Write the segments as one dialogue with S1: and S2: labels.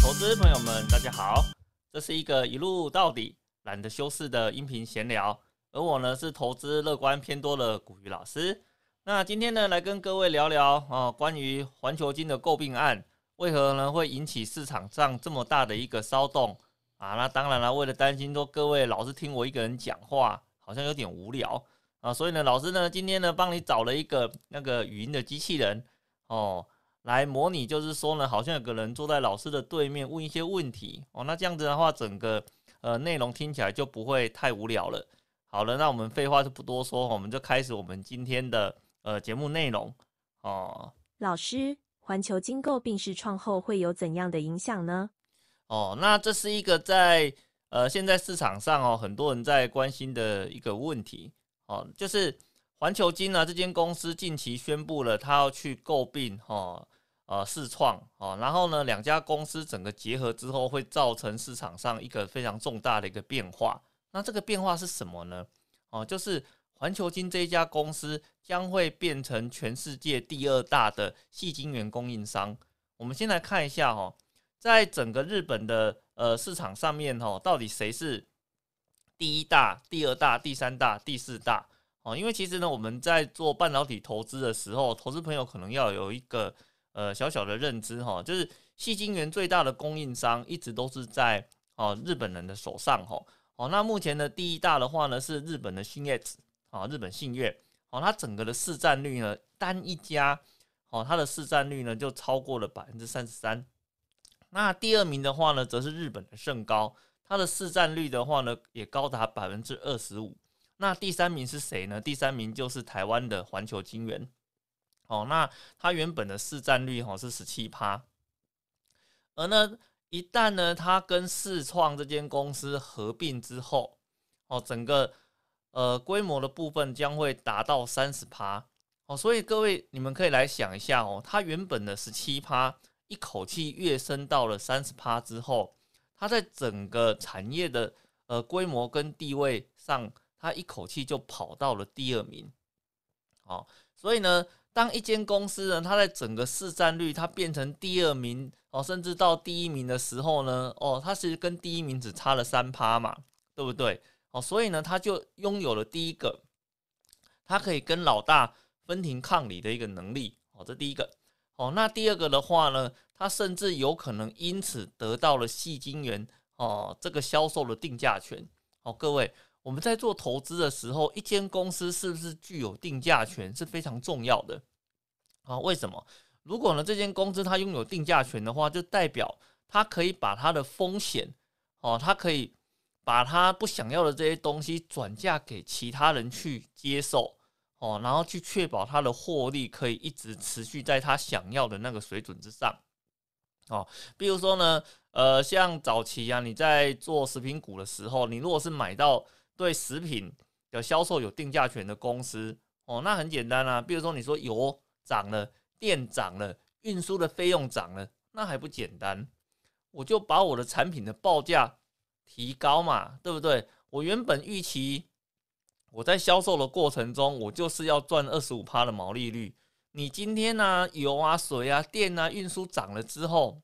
S1: 投资朋友们，大家好，这是一个一路到底、懒得修饰的音频闲聊，而我呢是投资乐观偏多的古鱼老师。那今天呢，来跟各位聊聊啊，关于环球金的诟病案，为何呢会引起市场上这么大的一个骚动啊？那当然了，为了担心说各位老是听我一个人讲话，好像有点无聊啊，所以呢，老师呢今天呢帮你找了一个那个语音的机器人哦。来模拟，就是说呢，好像有个人坐在老师的对面问一些问题哦，那这样子的话，整个呃内容听起来就不会太无聊了。好了，那我们废话就不多说，我们就开始我们今天的呃节目内容哦。
S2: 老师，环球金购病逝创后会有怎样的影响呢？
S1: 哦，那这是一个在呃现在市场上哦很多人在关心的一个问题哦，就是环球金呢这间公司近期宣布了，他要去购并哈。呃，试创哦，然后呢，两家公司整个结合之后，会造成市场上一个非常重大的一个变化。那这个变化是什么呢？哦，就是环球金这一家公司将会变成全世界第二大的细晶圆供应商。我们先来看一下哈，在整个日本的呃市场上面哈，到底谁是第一大、第二大、第三大、第四大？哦，因为其实呢，我们在做半导体投资的时候，投资朋友可能要有一个。呃，小小的认知哈，就是细晶圆最大的供应商一直都是在哦日本人的手上哈。哦，那目前的第一大的话呢是日本的信越啊，日本信越哦，它整个的市占率呢单一家哦，它的市占率呢就超过了百分之三十三。那第二名的话呢，则是日本的盛高，它的市占率的话呢也高达百分之二十五。那第三名是谁呢？第三名就是台湾的环球晶圆。哦，那它原本的市占率哈是十七趴，而呢，一旦呢它跟世创这间公司合并之后，哦，整个呃规模的部分将会达到三十趴，哦，所以各位你们可以来想一下哦，它原本的十七趴一口气跃升到了三十趴之后，它在整个产业的呃规模跟地位上，它一口气就跑到了第二名，哦，所以呢。当一间公司呢，它在整个市占率它变成第二名哦，甚至到第一名的时候呢，哦，它其实跟第一名只差了三趴嘛，对不对？哦，所以呢，它就拥有了第一个，它可以跟老大分庭抗礼的一个能力哦，这第一个。哦，那第二个的话呢，它甚至有可能因此得到了细晶圆哦这个销售的定价权。哦，各位。我们在做投资的时候，一间公司是不是具有定价权是非常重要的啊？为什么？如果呢这间公司它拥有定价权的话，就代表它可以把它的风险哦，它可以把它不想要的这些东西转嫁给其他人去接受哦，然后去确保它的获利可以一直持续在它想要的那个水准之上哦。比如说呢，呃，像早期啊，你在做食品股的时候，你如果是买到对食品的销售有定价权的公司哦，那很简单啊。比如说你说油涨了，电涨了，运输的费用涨了，那还不简单？我就把我的产品的报价提高嘛，对不对？我原本预期我在销售的过程中，我就是要赚二十五趴的毛利率。你今天呢，油啊、水啊、电啊，运输涨了之后，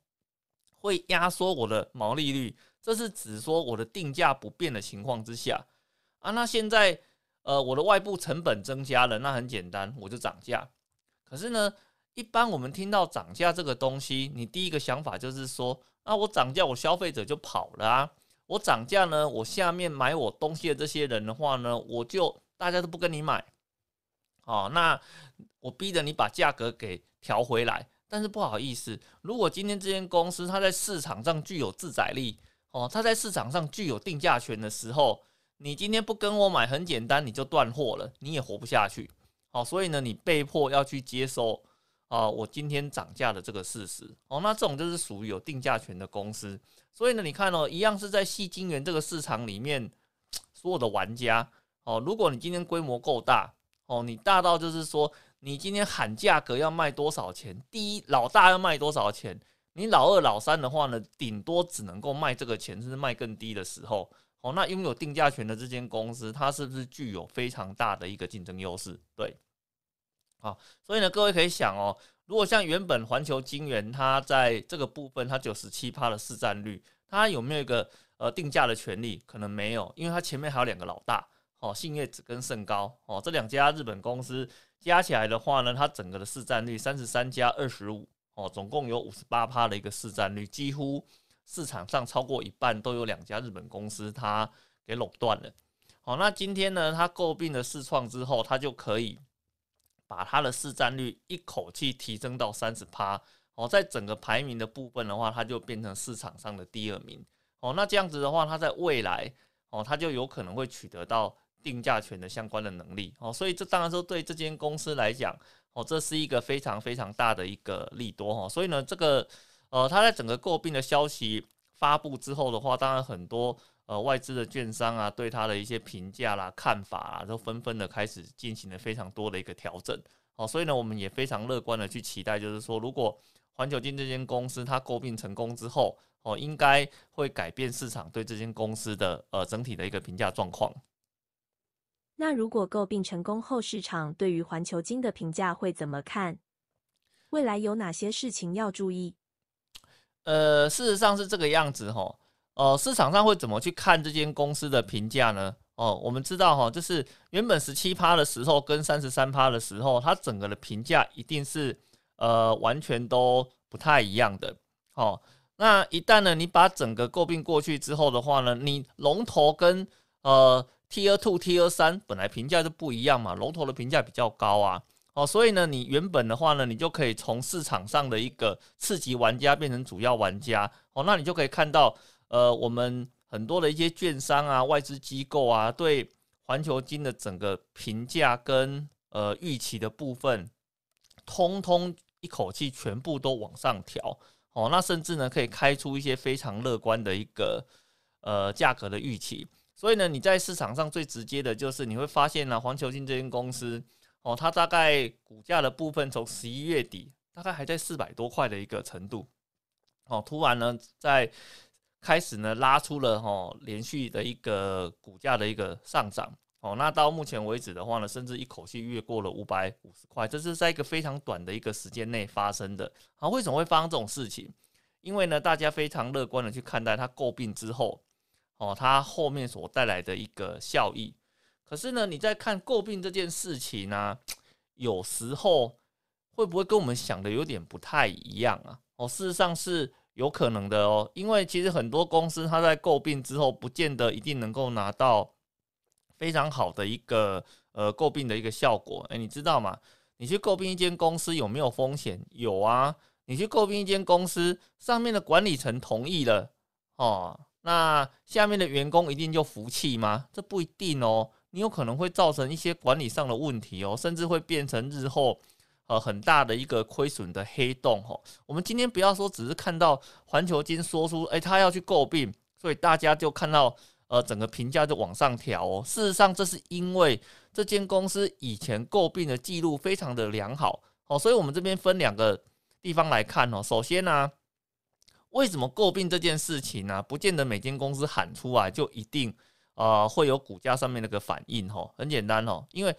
S1: 会压缩我的毛利率。这是指说我的定价不变的情况之下。啊，那现在，呃，我的外部成本增加了，那很简单，我就涨价。可是呢，一般我们听到涨价这个东西，你第一个想法就是说，啊，我涨价，我消费者就跑了啊。我涨价呢，我下面买我东西的这些人的话呢，我就大家都不跟你买。哦，那我逼着你把价格给调回来。但是不好意思，如果今天这间公司它在市场上具有自载力，哦，它在市场上具有定价权的时候。你今天不跟我买，很简单，你就断货了，你也活不下去。好，所以呢，你被迫要去接收啊，我今天涨价的这个事实。哦，那这种就是属于有定价权的公司。所以呢，你看哦，一样是在细晶圆这个市场里面，所有的玩家哦，如果你今天规模够大哦，你大到就是说，你今天喊价格要卖多少钱，第一老大要卖多少钱，你老二老三的话呢，顶多只能够卖这个钱，甚至卖更低的时候。哦，那拥有定价权的这间公司，它是不是具有非常大的一个竞争优势？对，好，所以呢，各位可以想哦，如果像原本环球金源它在这个部分它九十七趴的市占率，它有没有一个呃定价的权利？可能没有，因为它前面还有两个老大，哦，信业子跟盛高，哦，这两家日本公司加起来的话呢，它整个的市占率三十三加二十五，哦，总共有五十八趴的一个市占率，几乎市场上超过一半都有两家日本公司它给垄断了。好，那今天呢，它诟病了市创之后，它就可以把它的市占率一口气提升到三十趴。哦，在整个排名的部分的话，它就变成市场上的第二名。哦，那这样子的话，它在未来哦，它就有可能会取得到定价权的相关的能力。哦，所以这当然说对这间公司来讲，哦，这是一个非常非常大的一个利多。哈，所以呢，这个呃，它在整个诟病的消息发布之后的话，当然很多。呃，外资的券商啊，对它的一些评价啦、看法啊，都纷纷的开始进行了非常多的一个调整。哦，所以呢，我们也非常乐观的去期待，就是说，如果环球金这间公司它诟病成功之后，哦，应该会改变市场对这间公司的呃整体的一个评价状况。
S2: 那如果诟病成功后，市场对于环球金的评价会怎么看？未来有哪些事情要注意？
S1: 呃，事实上是这个样子哈。呃，市场上会怎么去看这间公司的评价呢？哦，我们知道哈，就是原本十七趴的时候跟三十三趴的时候，它整个的评价一定是呃完全都不太一样的。哦，那一旦呢，你把整个诟病过去之后的话呢，你龙头跟呃 T 二 two T 二三本来评价就不一样嘛，龙头的评价比较高啊。哦，所以呢，你原本的话呢，你就可以从市场上的一个次级玩家变成主要玩家。哦，那你就可以看到。呃，我们很多的一些券商啊、外资机构啊，对环球金的整个评价跟呃预期的部分，通通一口气全部都往上调哦。那甚至呢，可以开出一些非常乐观的一个呃价格的预期。所以呢，你在市场上最直接的就是你会发现呢，环球金这间公司哦，它大概股价的部分从十一月底大概还在四百多块的一个程度哦，突然呢在开始呢，拉出了哈连续的一个股价的一个上涨哦，那到目前为止的话呢，甚至一口气越过了五百五十块，这是在一个非常短的一个时间内发生的。好，为什么会发生这种事情？因为呢，大家非常乐观的去看待它诟病之后，哦，它后面所带来的一个效益。可是呢，你在看诟病这件事情呢，有时候会不会跟我们想的有点不太一样啊？哦，事实上是。有可能的哦，因为其实很多公司它在诟病之后，不见得一定能够拿到非常好的一个呃诟病的一个效果。哎，你知道吗？你去诟病一间公司有没有风险？有啊。你去诟病一间公司，上面的管理层同意了哦，那下面的员工一定就服气吗？这不一定哦。你有可能会造成一些管理上的问题哦，甚至会变成日后。呃，很大的一个亏损的黑洞哈。我们今天不要说只是看到环球金说出，哎，他要去诟病，所以大家就看到呃整个评价就往上调哦。事实上，这是因为这间公司以前诟病的记录非常的良好哦。所以我们这边分两个地方来看哦。首先呢，为什么诟病这件事情呢？不见得每间公司喊出来就一定呃会有股价上面那个反应哈。很简单哦，因为。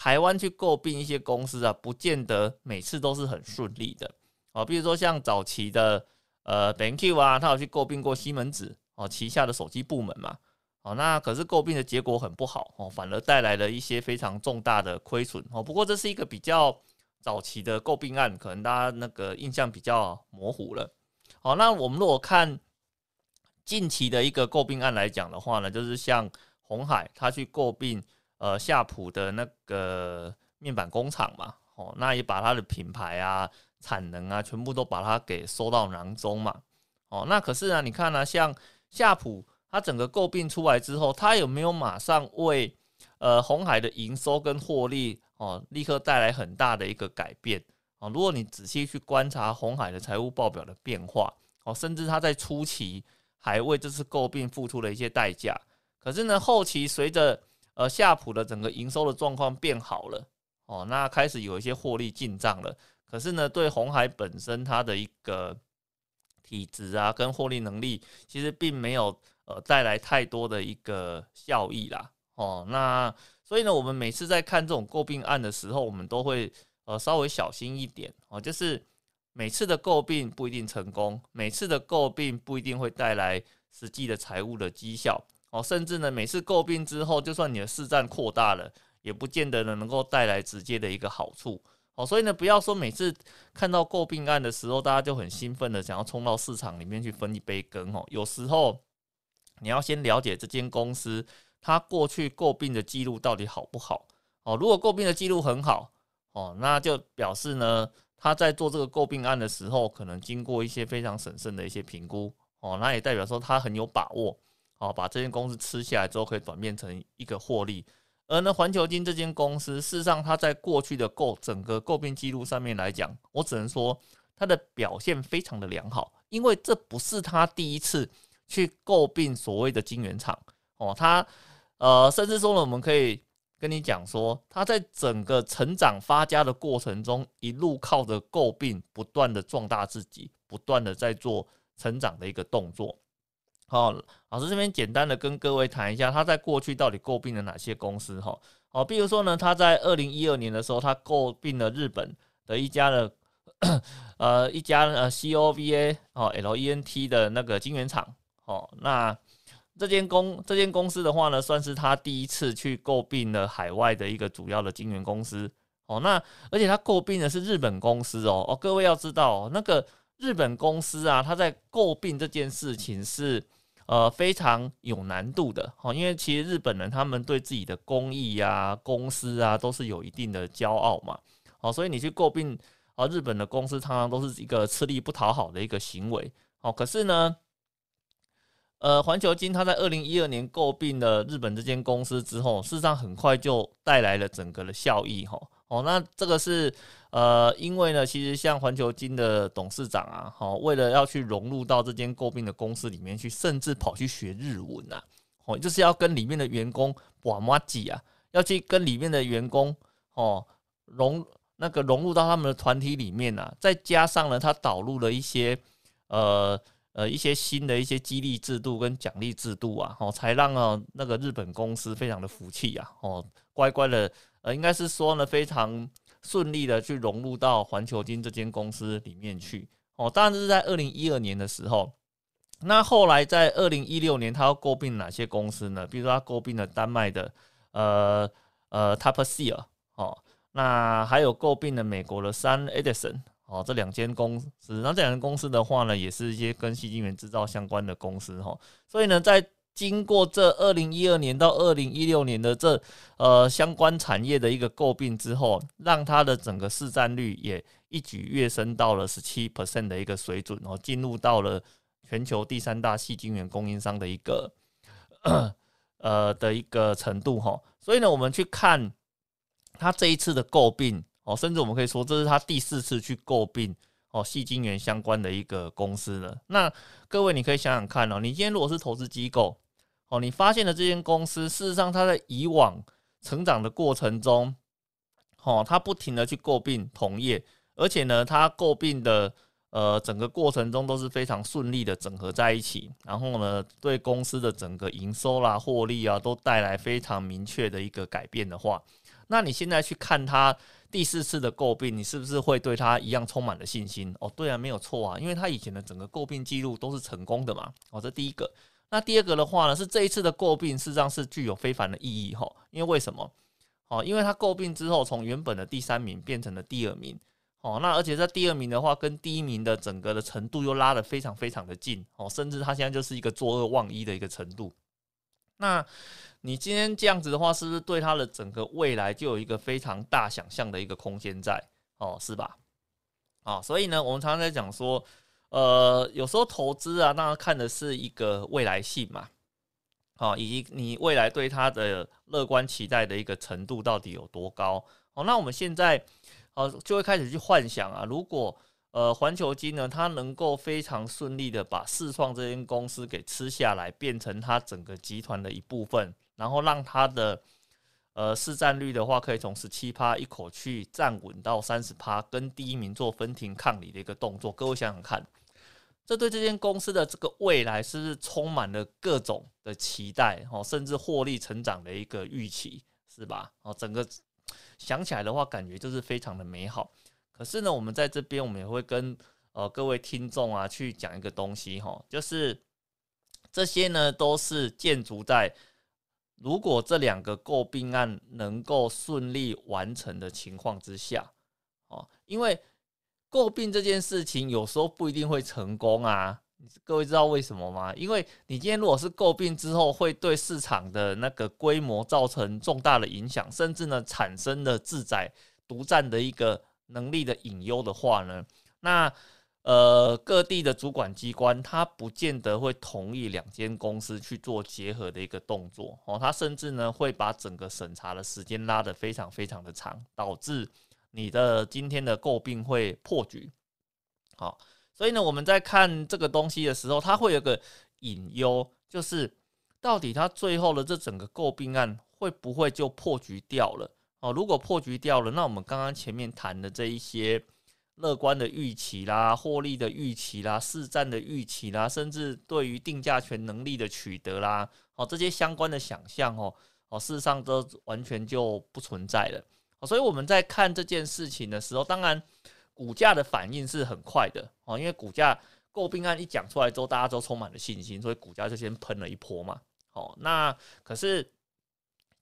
S1: 台湾去诟病一些公司啊，不见得每次都是很顺利的哦。比如说像早期的呃 BenQ 啊，他有去诟病过西门子哦旗下的手机部门嘛，哦那可是诟病的结果很不好哦，反而带来了一些非常重大的亏损哦。不过这是一个比较早期的诟病案，可能大家那个印象比较模糊了。好，那我们如果看近期的一个诟病案来讲的话呢，就是像红海他去诟病。呃，夏普的那个面板工厂嘛，哦，那也把它的品牌啊、产能啊，全部都把它给收到囊中嘛，哦，那可是呢，你看呢，像夏普，它整个诟病出来之后，它有没有马上为呃红海的营收跟获利哦，立刻带来很大的一个改变哦？如果你仔细去观察红海的财务报表的变化哦，甚至它在初期还为这次诟病付出了一些代价，可是呢，后期随着呃，夏普的整个营收的状况变好了哦，那开始有一些获利进账了。可是呢，对红海本身它的一个体质啊，跟获利能力，其实并没有呃带来太多的一个效益啦。哦，那所以呢，我们每次在看这种诟病案的时候，我们都会呃稍微小心一点哦，就是每次的诟病不一定成功，每次的诟病不一定会带来实际的财务的绩效哦，甚至呢每次诟病之后，就算你的市占扩大了，也不见得呢能够带来直接的一个好处哦。所以呢，不要说每次看到诟病案的时候，大家就很兴奋的想要冲到市场里面去分一杯羹哦。有时候你要先了解这间公司它过去诟病的记录到底好不好。哦，如果诟病的记录很好，哦，那就表示呢，他在做这个诟病案的时候，可能经过一些非常审慎的一些评估，哦，那也代表说他很有把握，哦，把这间公司吃下来之后，可以转变成一个获利。而呢，环球金这间公司，事实上它在过去的购整个诟病记录上面来讲，我只能说它的表现非常的良好，因为这不是他第一次去诟病所谓的晶圆厂，哦，他呃，甚至说呢，我们可以。跟你讲说，他在整个成长发家的过程中，一路靠着诟病，不断的壮大自己，不断的在做成长的一个动作。好，老师这边简单的跟各位谈一下，他在过去到底诟病了哪些公司？哈，好，比如说呢，他在二零一二年的时候，他诟病了日本的一家的，呃，一家呃 COVA 哦 LENT 的那个晶圆厂。哦，那。这间公这间公司的话呢，算是他第一次去诟病了海外的一个主要的晶圆公司哦。那而且他诟病的是日本公司哦哦，各位要知道，那个日本公司啊，他在诟病这件事情是呃非常有难度的哦，因为其实日本人他们对自己的工艺啊、公司啊都是有一定的骄傲嘛。哦，所以你去诟病啊日本的公司，常常都是一个吃力不讨好的一个行为哦。可是呢？呃，环球金它在二零一二年诟病了日本这间公司之后，事实上很快就带来了整个的效益哈。哦，那这个是呃，因为呢，其实像环球金的董事长啊，哦，为了要去融入到这间诟病的公司里面去，甚至跑去学日文呐，哦，就是要跟里面的员工把马吉啊，要去跟里面的员工哦融那个融入到他们的团体里面呐，再加上呢，他导入了一些呃。呃，一些新的一些激励制度跟奖励制度啊，哦，才让啊那个日本公司非常的服气啊，哦，乖乖的，呃，应该是说呢，非常顺利的去融入到环球金这间公司里面去，哦，当然是在二零一二年的时候，那后来在二零一六年，他要诟病哪些公司呢？比如说他诟病了丹麦的，呃呃 t a p s e r 哦，那还有诟病了美国的 Sun Edison。哦，这两间公司，那这两间公司的话呢，也是一些跟细晶圆制造相关的公司哈。所以呢，在经过这二零一二年到二零一六年的这呃相关产业的一个诟病之后，让它的整个市占率也一举跃升到了十七 percent 的一个水准，然后进入到了全球第三大细晶圆供应商的一个呃的一个程度哈。所以呢，我们去看它这一次的诟病。哦，甚至我们可以说，这是他第四次去诟病哦，细晶圆相关的一个公司了。那各位，你可以想想看哦，你今天如果是投资机构，哦，你发现了这间公司，事实上它在以往成长的过程中，哦，它不停的去诟病同业，而且呢，它诟病的呃整个过程中都是非常顺利的整合在一起，然后呢，对公司的整个营收啦、获利啊，都带来非常明确的一个改变的话，那你现在去看它。第四次的诟病，你是不是会对他一样充满了信心？哦，对啊，没有错啊，因为他以前的整个诟病记录都是成功的嘛。哦，这第一个。那第二个的话呢，是这一次的诟病，事实上是具有非凡的意义哈。因为为什么？哦，因为他诟病之后，从原本的第三名变成了第二名。哦，那而且在第二名的话，跟第一名的整个的程度又拉得非常非常的近。哦，甚至他现在就是一个作恶忘一的一个程度。那你今天这样子的话，是不是对他的整个未来就有一个非常大想象的一个空间在？哦，是吧？啊，所以呢，我们常常在讲说，呃，有时候投资啊，那看的是一个未来性嘛，好，以及你未来对它的乐观期待的一个程度到底有多高？哦，那我们现在，呃，就会开始去幻想啊，如果呃，环球金呢，它能够非常顺利的把世创这间公司给吃下来，变成它整个集团的一部分，然后让它的呃市占率的话，可以从十七趴一口气站稳到三十趴，跟第一名做分庭抗礼的一个动作。各位想想看，这对这间公司的这个未来是不是充满了各种的期待？哦，甚至获利成长的一个预期，是吧？哦，整个。想起来的话，感觉就是非常的美好。可是呢，我们在这边，我们也会跟呃各位听众啊去讲一个东西哈，就是这些呢都是建筑在如果这两个诟病案能够顺利完成的情况之下哦，因为诟病这件事情有时候不一定会成功啊。各位知道为什么吗？因为你今天如果是诟病之后，会对市场的那个规模造成重大的影响，甚至呢产生了自宰独占的一个能力的隐忧的话呢，那呃各地的主管机关他不见得会同意两间公司去做结合的一个动作哦，他甚至呢会把整个审查的时间拉得非常非常的长，导致你的今天的诟病会破局，好。所以呢，我们在看这个东西的时候，它会有个隐忧，就是到底它最后的这整个诟病案会不会就破局掉了？哦，如果破局掉了，那我们刚刚前面谈的这一些乐观的预期啦、获利的预期啦、市占的预期啦，甚至对于定价权能力的取得啦，哦，这些相关的想象哦，哦，事实上都完全就不存在了。所以我们在看这件事情的时候，当然。股价的反应是很快的哦，因为股价诟病案一讲出来之后，大家都充满了信心，所以股价就先喷了一波嘛。哦，那可是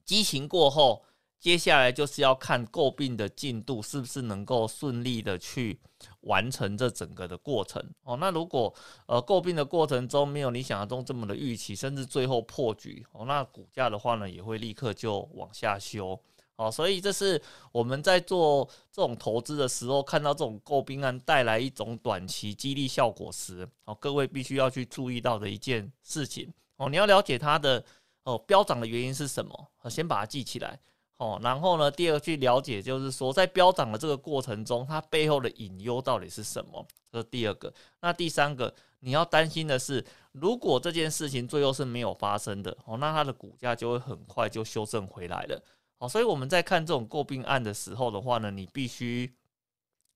S1: 激情过后，接下来就是要看诟病的进度是不是能够顺利的去完成这整个的过程。哦，那如果呃诟病的过程中没有你想象中这么的预期，甚至最后破局，哦，那股价的话呢，也会立刻就往下修。哦，所以这是我们在做这种投资的时候，看到这种诟病案带来一种短期激励效果时，哦，各位必须要去注意到的一件事情。哦，你要了解它的哦飙涨的原因是什么，先把它记起来。哦，然后呢，第二去了解就是说，在飙涨的这个过程中，它背后的隐忧到底是什么？这是第二个。那第三个，你要担心的是，如果这件事情最后是没有发生的，哦，那它的股价就会很快就修正回来了。好，所以我们在看这种诟病案的时候的话呢，你必须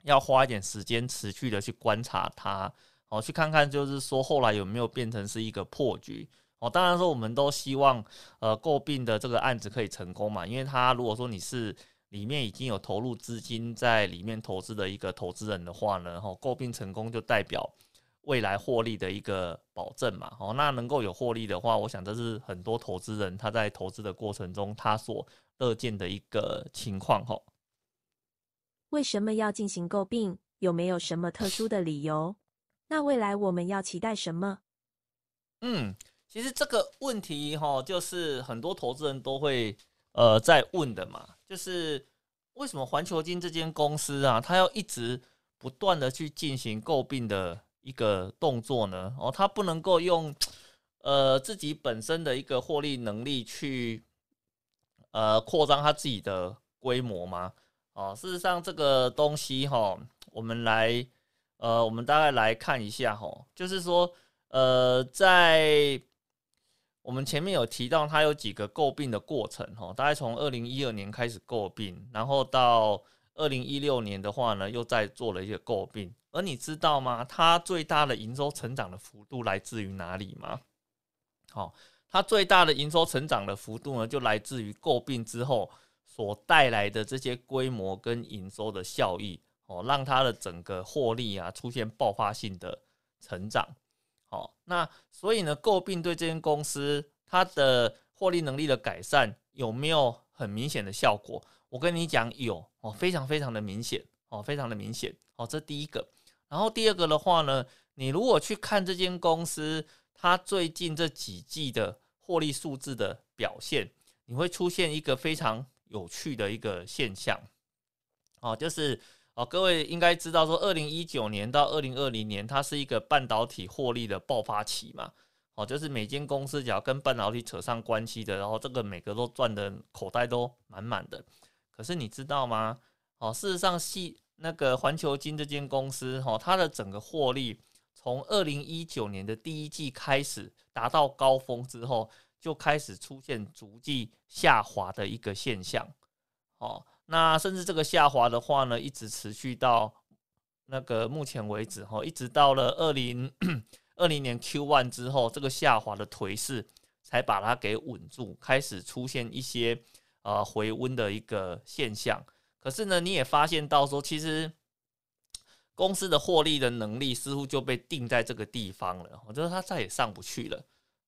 S1: 要花一点时间持续的去观察它，好，去看看就是说后来有没有变成是一个破局。哦，当然说我们都希望呃诟病的这个案子可以成功嘛，因为他如果说你是里面已经有投入资金在里面投资的一个投资人的话呢，哈，诟病成功就代表未来获利的一个保证嘛。哦，那能够有获利的话，我想这是很多投资人他在投资的过程中他所乐见的一个情况哈，
S2: 为什么要进行诟病？有没有什么特殊的理由？那未来我们要期待什么？
S1: 嗯，其实这个问题哈，就是很多投资人都会呃在问的嘛，就是为什么环球金这间公司啊，它要一直不断的去进行诟病的一个动作呢？哦，它不能够用呃自己本身的一个获利能力去。呃，扩张它自己的规模吗？哦，事实上这个东西哈，我们来呃，我们大概来看一下哈，就是说呃，在我们前面有提到，它有几个诟病的过程哈，大概从二零一二年开始诟病，然后到二零一六年的话呢，又在做了一些诟病。而你知道吗？它最大的营收成长的幅度来自于哪里吗？好。它最大的营收成长的幅度呢，就来自于诟病之后所带来的这些规模跟营收的效益哦，让它的整个获利啊出现爆发性的成长。好，那所以呢，诟病对这间公司它的获利能力的改善有没有很明显的效果？我跟你讲，有哦，非常非常的明显哦，非常的明显哦，这第一个。然后第二个的话呢，你如果去看这间公司。它最近这几季的获利数字的表现，你会出现一个非常有趣的一个现象，哦，就是哦，各位应该知道说，二零一九年到二零二零年，它是一个半导体获利的爆发期嘛，哦，就是每间公司只要跟半导体扯上关系的，然后这个每个都赚的口袋都满满的。可是你知道吗？哦，事实上，系那个环球金这间公司，哈，它的整个获利。从二零一九年的第一季开始达到高峰之后，就开始出现逐季下滑的一个现象。哦，那甚至这个下滑的话呢，一直持续到那个目前为止，哈，一直到了二零二零年 Q one 之后，这个下滑的颓势才把它给稳住，开始出现一些呃回温的一个现象。可是呢，你也发现到说，其实公司的获利的能力似乎就被定在这个地方了，我觉得它再也上不去了。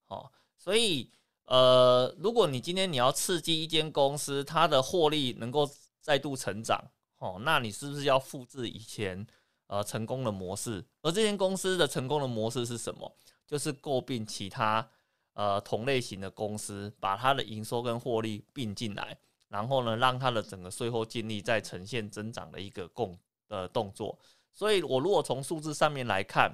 S1: 哦，所以呃，如果你今天你要刺激一间公司它的获利能够再度成长，哦，那你是不是要复制以前呃成功的模式？而这间公司的成功的模式是什么？就是诟病其他呃同类型的公司，把它的营收跟获利并进来。然后呢，让它的整个税后净利再呈现增长的一个共呃动作。所以，我如果从数字上面来看，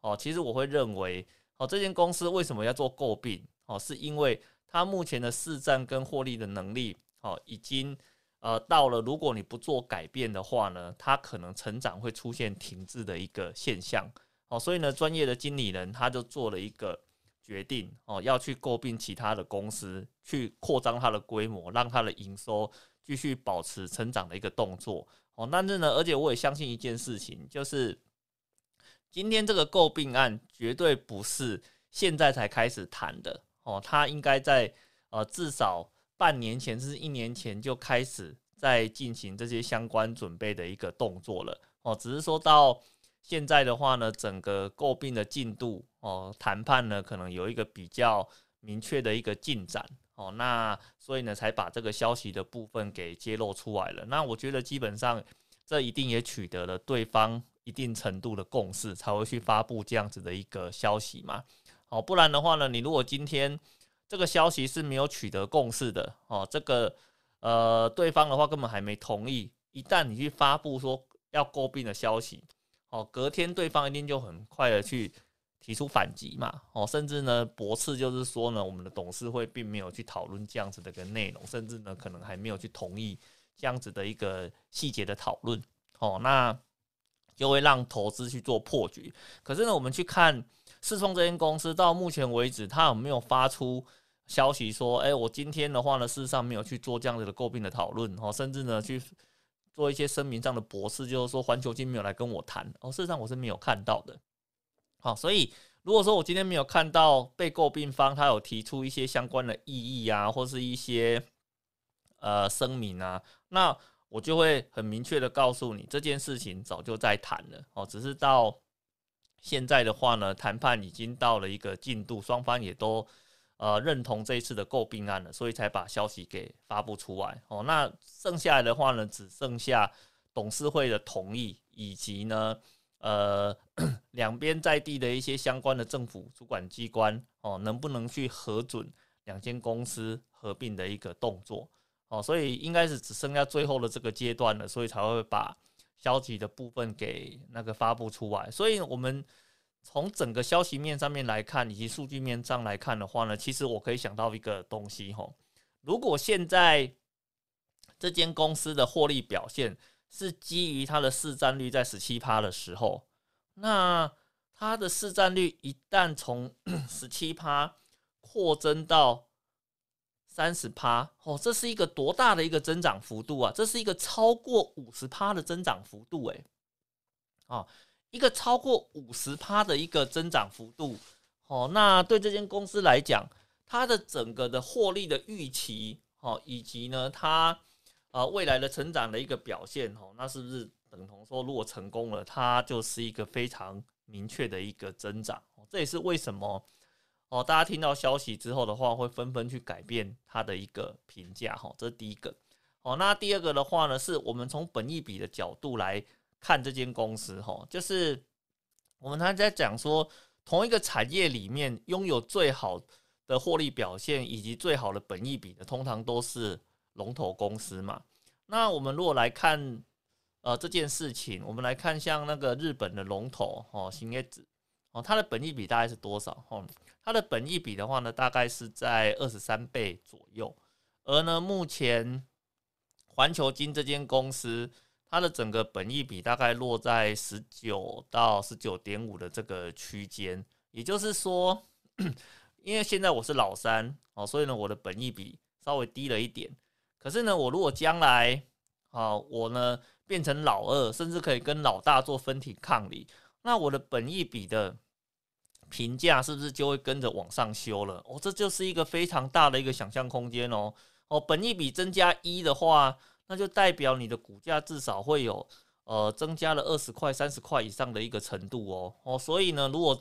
S1: 哦，其实我会认为，哦，这间公司为什么要做诟病？哦，是因为它目前的市占跟获利的能力，哦，已经呃到了，如果你不做改变的话呢，它可能成长会出现停滞的一个现象。哦，所以呢，专业的经理人他就做了一个。决定哦，要去诟病其他的公司，去扩张它的规模，让它的营收继续保持成长的一个动作哦。但是呢，而且我也相信一件事情，就是今天这个诟病案绝对不是现在才开始谈的哦，它应该在呃至少半年前甚至一年前就开始在进行这些相关准备的一个动作了哦，只是说到。现在的话呢，整个诟病的进度哦，谈判呢可能有一个比较明确的一个进展哦，那所以呢才把这个消息的部分给揭露出来了。那我觉得基本上这一定也取得了对方一定程度的共识，才会去发布这样子的一个消息嘛。哦，不然的话呢，你如果今天这个消息是没有取得共识的哦，这个呃对方的话根本还没同意，一旦你去发布说要诟病的消息。哦，隔天对方一定就很快的去提出反击嘛，哦，甚至呢驳斥，就是说呢，我们的董事会并没有去讨论这样子的一个内容，甚至呢可能还没有去同意这样子的一个细节的讨论，哦，那就会让投资去做破局。可是呢，我们去看世创这间公司到目前为止，它有没有发出消息说，哎，我今天的话呢，事实上没有去做这样子的诟病的讨论，哦，甚至呢去。做一些声明上的博士，就是说环球金没有来跟我谈哦，事实上我是没有看到的。好，所以如果说我今天没有看到被诟病方他有提出一些相关的异议啊，或是一些呃声明啊，那我就会很明确的告诉你，这件事情早就在谈了哦，只是到现在的话呢，谈判已经到了一个进度，双方也都。呃，认同这一次的诟病案了，所以才把消息给发布出来哦。那剩下来的话呢，只剩下董事会的同意，以及呢，呃，两边在地的一些相关的政府主管机关哦，能不能去核准两间公司合并的一个动作哦？所以应该是只剩下最后的这个阶段了，所以才会把消极的部分给那个发布出来。所以我们。从整个消息面上面来看，以及数据面上来看的话呢，其实我可以想到一个东西吼，如果现在这间公司的获利表现是基于它的市占率在十七趴的时候，那它的市占率一旦从十七趴扩增到三十趴，哦，这是一个多大的一个增长幅度啊！这是一个超过五十趴的增长幅度，诶。啊。一个超过五十趴的一个增长幅度，哦，那对这间公司来讲，它的整个的获利的预期，哦，以及呢，它呃未来的成长的一个表现，哦，那是不是等同说，如果成功了，它就是一个非常明确的一个增长？这也是为什么哦，大家听到消息之后的话，会纷纷去改变它的一个评价，哈，这是第一个。哦，那第二个的话呢，是我们从本益比的角度来。看这间公司哈，就是我们还在讲说，同一个产业里面拥有最好的获利表现以及最好的本益比的，通常都是龙头公司嘛。那我们如果来看呃这件事情，我们来看像那个日本的龙头哦，新叶子哦，它的本益比大概是多少？哦，它的本益比的话呢，大概是在二十三倍左右。而呢，目前环球金这间公司。它的整个本益比大概落在十九到十九点五的这个区间，也就是说，因为现在我是老三哦，所以呢，我的本益比稍微低了一点。可是呢，我如果将来啊，我呢变成老二，甚至可以跟老大做分体抗礼，那我的本益比的评价是不是就会跟着往上修了？哦，这就是一个非常大的一个想象空间哦。哦，本益比增加一的话，那就代表你的股价至少会有呃增加了二十块、三十块以上的一个程度哦哦，所以呢，如果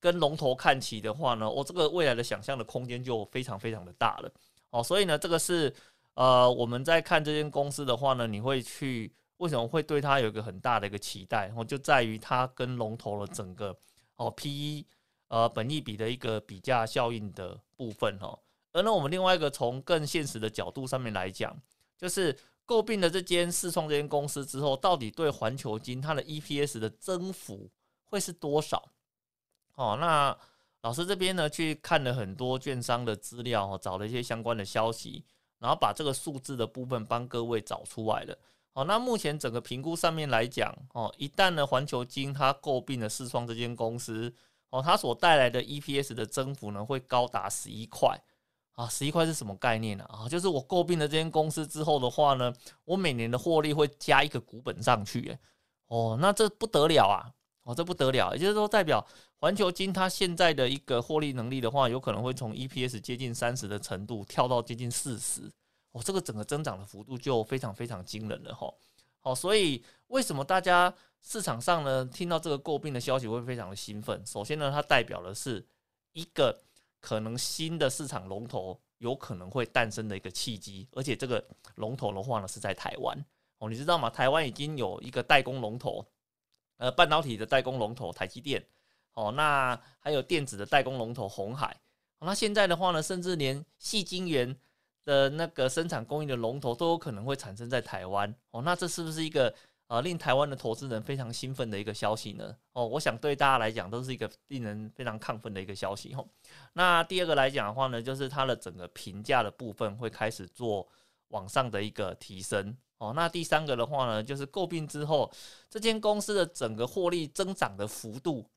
S1: 跟龙头看齐的话呢，我这个未来的想象的空间就非常非常的大了哦，所以呢，这个是呃我们在看这间公司的话呢，你会去为什么会对它有一个很大的一个期待？哦，就在于它跟龙头的整个哦 P E 呃本益比的一个比价效应的部分哦。而呢，我们另外一个从更现实的角度上面来讲，就是诟病了这间四创这间公司之后，到底对环球金它的 EPS 的增幅会是多少？哦，那老师这边呢去看了很多券商的资料，哦，找了一些相关的消息，然后把这个数字的部分帮各位找出来了。哦，那目前整个评估上面来讲，哦，一旦呢环球金它诟病了四创这间公司，哦，它所带来的 EPS 的增幅呢会高达十一块。啊，十一块是什么概念呢？啊，就是我诟病了这间公司之后的话呢，我每年的获利会加一个股本上去，诶，哦，那这不得了啊！哦，这不得了，也就是说，代表环球金它现在的一个获利能力的话，有可能会从 EPS 接近三十的程度跳到接近四十，哦，这个整个增长的幅度就非常非常惊人了哈。好，所以为什么大家市场上呢听到这个诟病的消息会非常的兴奋？首先呢，它代表的是一个可能新的市场龙头有可能会诞生的一个契机，而且这个龙头的话呢是在台湾哦，你知道吗？台湾已经有一个代工龙头。呃，半导体的代工龙头台积电，哦，那还有电子的代工龙头红海，那现在的话呢，甚至连细晶圆的那个生产工艺的龙头都有可能会产生在台湾，哦，那这是不是一个呃令台湾的投资人非常兴奋的一个消息呢？哦，我想对大家来讲都是一个令人非常亢奋的一个消息。吼，那第二个来讲的话呢，就是它的整个评价的部分会开始做往上的一个提升。哦，那第三个的话呢，就是诟病之后，这间公司的整个获利增长的幅度，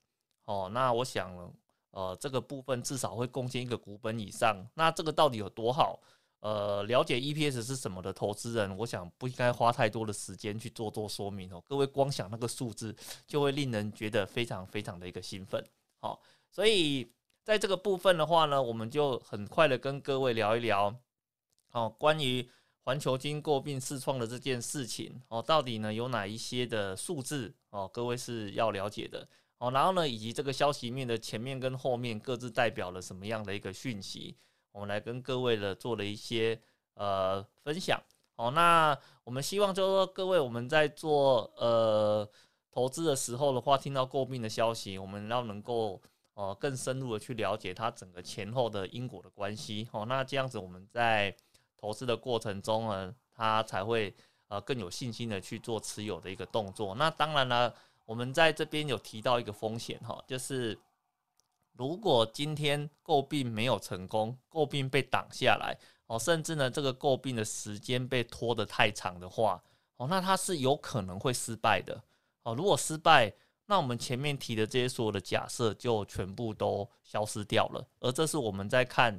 S1: 哦，那我想，呃，这个部分至少会贡献一个股本以上。那这个到底有多好？呃，了解 EPS 是什么的投资人，我想不应该花太多的时间去做做说明哦。各位光想那个数字，就会令人觉得非常非常的一个兴奋。好，所以在这个部分的话呢，我们就很快的跟各位聊一聊，哦，关于。环球金购并试创的这件事情哦，到底呢有哪一些的数字哦？各位是要了解的哦。然后呢，以及这个消息面的前面跟后面各自代表了什么样的一个讯息，我们来跟各位的做了一些呃分享哦。那我们希望就是说，各位我们在做呃投资的时候的话，听到诟病的消息，我们要能够呃更深入的去了解它整个前后的因果的关系哦。那这样子我们在。投资的过程中呢，他才会呃更有信心的去做持有的一个动作。那当然了，我们在这边有提到一个风险哈，就是如果今天诟病没有成功，诟病被挡下来哦，甚至呢这个诟病的时间被拖得太长的话哦，那它是有可能会失败的哦。如果失败，那我们前面提的这些所有的假设就全部都消失掉了。而这是我们在看。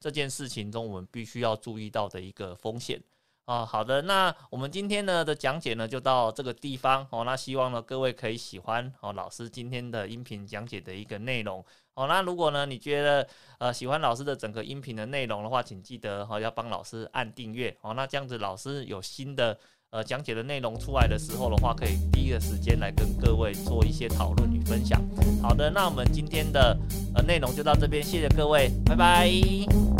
S1: 这件事情中，我们必须要注意到的一个风险哦。好的，那我们今天呢的讲解呢就到这个地方哦。那希望呢各位可以喜欢哦老师今天的音频讲解的一个内容哦。那如果呢你觉得呃喜欢老师的整个音频的内容的话，请记得哈要帮老师按订阅哦。那这样子老师有新的呃讲解的内容出来的时候的话，可以第一个时间来跟各位做一些讨论与分享。好的，那我们今天的呃内容就到这边，谢谢各位，拜拜。